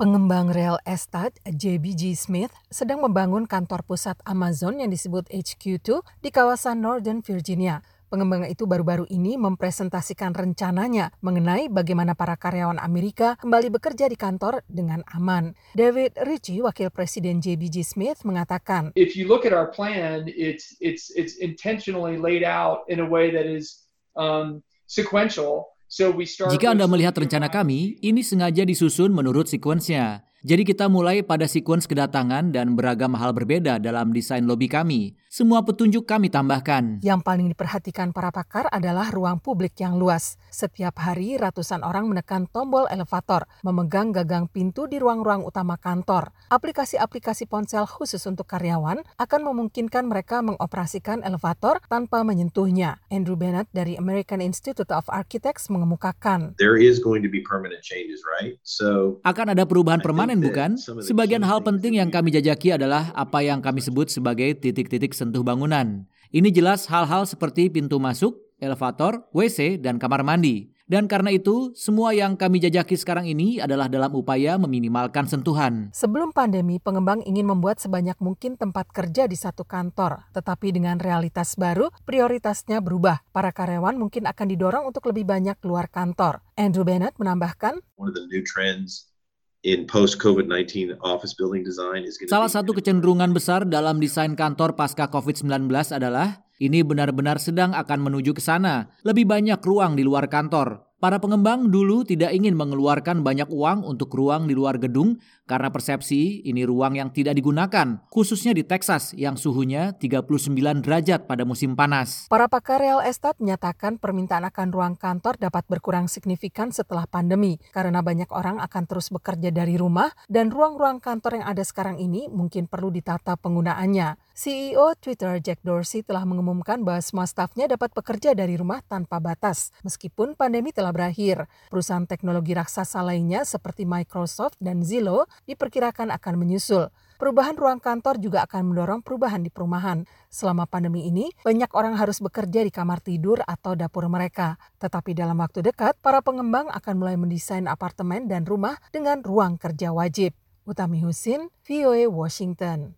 Pengembang real estate JBG Smith sedang membangun kantor pusat Amazon yang disebut HQ2 di kawasan Northern Virginia. Pengembang itu baru-baru ini mempresentasikan rencananya mengenai bagaimana para karyawan Amerika kembali bekerja di kantor dengan aman. David Ritchie, wakil presiden JBG Smith, mengatakan, If you look at our plan, it's it's it's intentionally laid out in a way that is um, sequential jika Anda melihat rencana kami, ini sengaja disusun menurut sekuensnya. Jadi kita mulai pada sekuens kedatangan dan beragam hal berbeda dalam desain lobi kami. Semua petunjuk kami tambahkan. Yang paling diperhatikan para pakar adalah ruang publik yang luas. Setiap hari ratusan orang menekan tombol elevator, memegang gagang pintu di ruang-ruang utama kantor. Aplikasi-aplikasi ponsel khusus untuk karyawan akan memungkinkan mereka mengoperasikan elevator tanpa menyentuhnya. Andrew Bennett dari American Institute of Architects mengemukakan. There is going to be permanent changes, right? So akan ada perubahan permanen permanen bukan? Sebagian hal penting yang kami jajaki adalah apa yang kami sebut sebagai titik-titik sentuh bangunan. Ini jelas hal-hal seperti pintu masuk, elevator, WC, dan kamar mandi. Dan karena itu, semua yang kami jajaki sekarang ini adalah dalam upaya meminimalkan sentuhan. Sebelum pandemi, pengembang ingin membuat sebanyak mungkin tempat kerja di satu kantor. Tetapi dengan realitas baru, prioritasnya berubah. Para karyawan mungkin akan didorong untuk lebih banyak keluar kantor. Andrew Bennett menambahkan, One of the new trends Salah satu kecenderungan besar dalam desain kantor pasca COVID-19 adalah ini benar-benar sedang akan menuju ke sana. Lebih banyak ruang di luar kantor. Para pengembang dulu tidak ingin mengeluarkan banyak uang untuk ruang di luar gedung karena persepsi ini ruang yang tidak digunakan, khususnya di Texas yang suhunya 39 derajat pada musim panas. Para pakar real estate menyatakan permintaan akan ruang kantor dapat berkurang signifikan setelah pandemi karena banyak orang akan terus bekerja dari rumah dan ruang-ruang kantor yang ada sekarang ini mungkin perlu ditata penggunaannya. CEO Twitter Jack Dorsey telah mengumumkan bahwa semua stafnya dapat bekerja dari rumah tanpa batas, meskipun pandemi telah berakhir. Perusahaan teknologi raksasa lainnya seperti Microsoft dan Zillow diperkirakan akan menyusul. Perubahan ruang kantor juga akan mendorong perubahan di perumahan. Selama pandemi ini, banyak orang harus bekerja di kamar tidur atau dapur mereka. Tetapi dalam waktu dekat, para pengembang akan mulai mendesain apartemen dan rumah dengan ruang kerja wajib. Utami Husin, VOA Washington.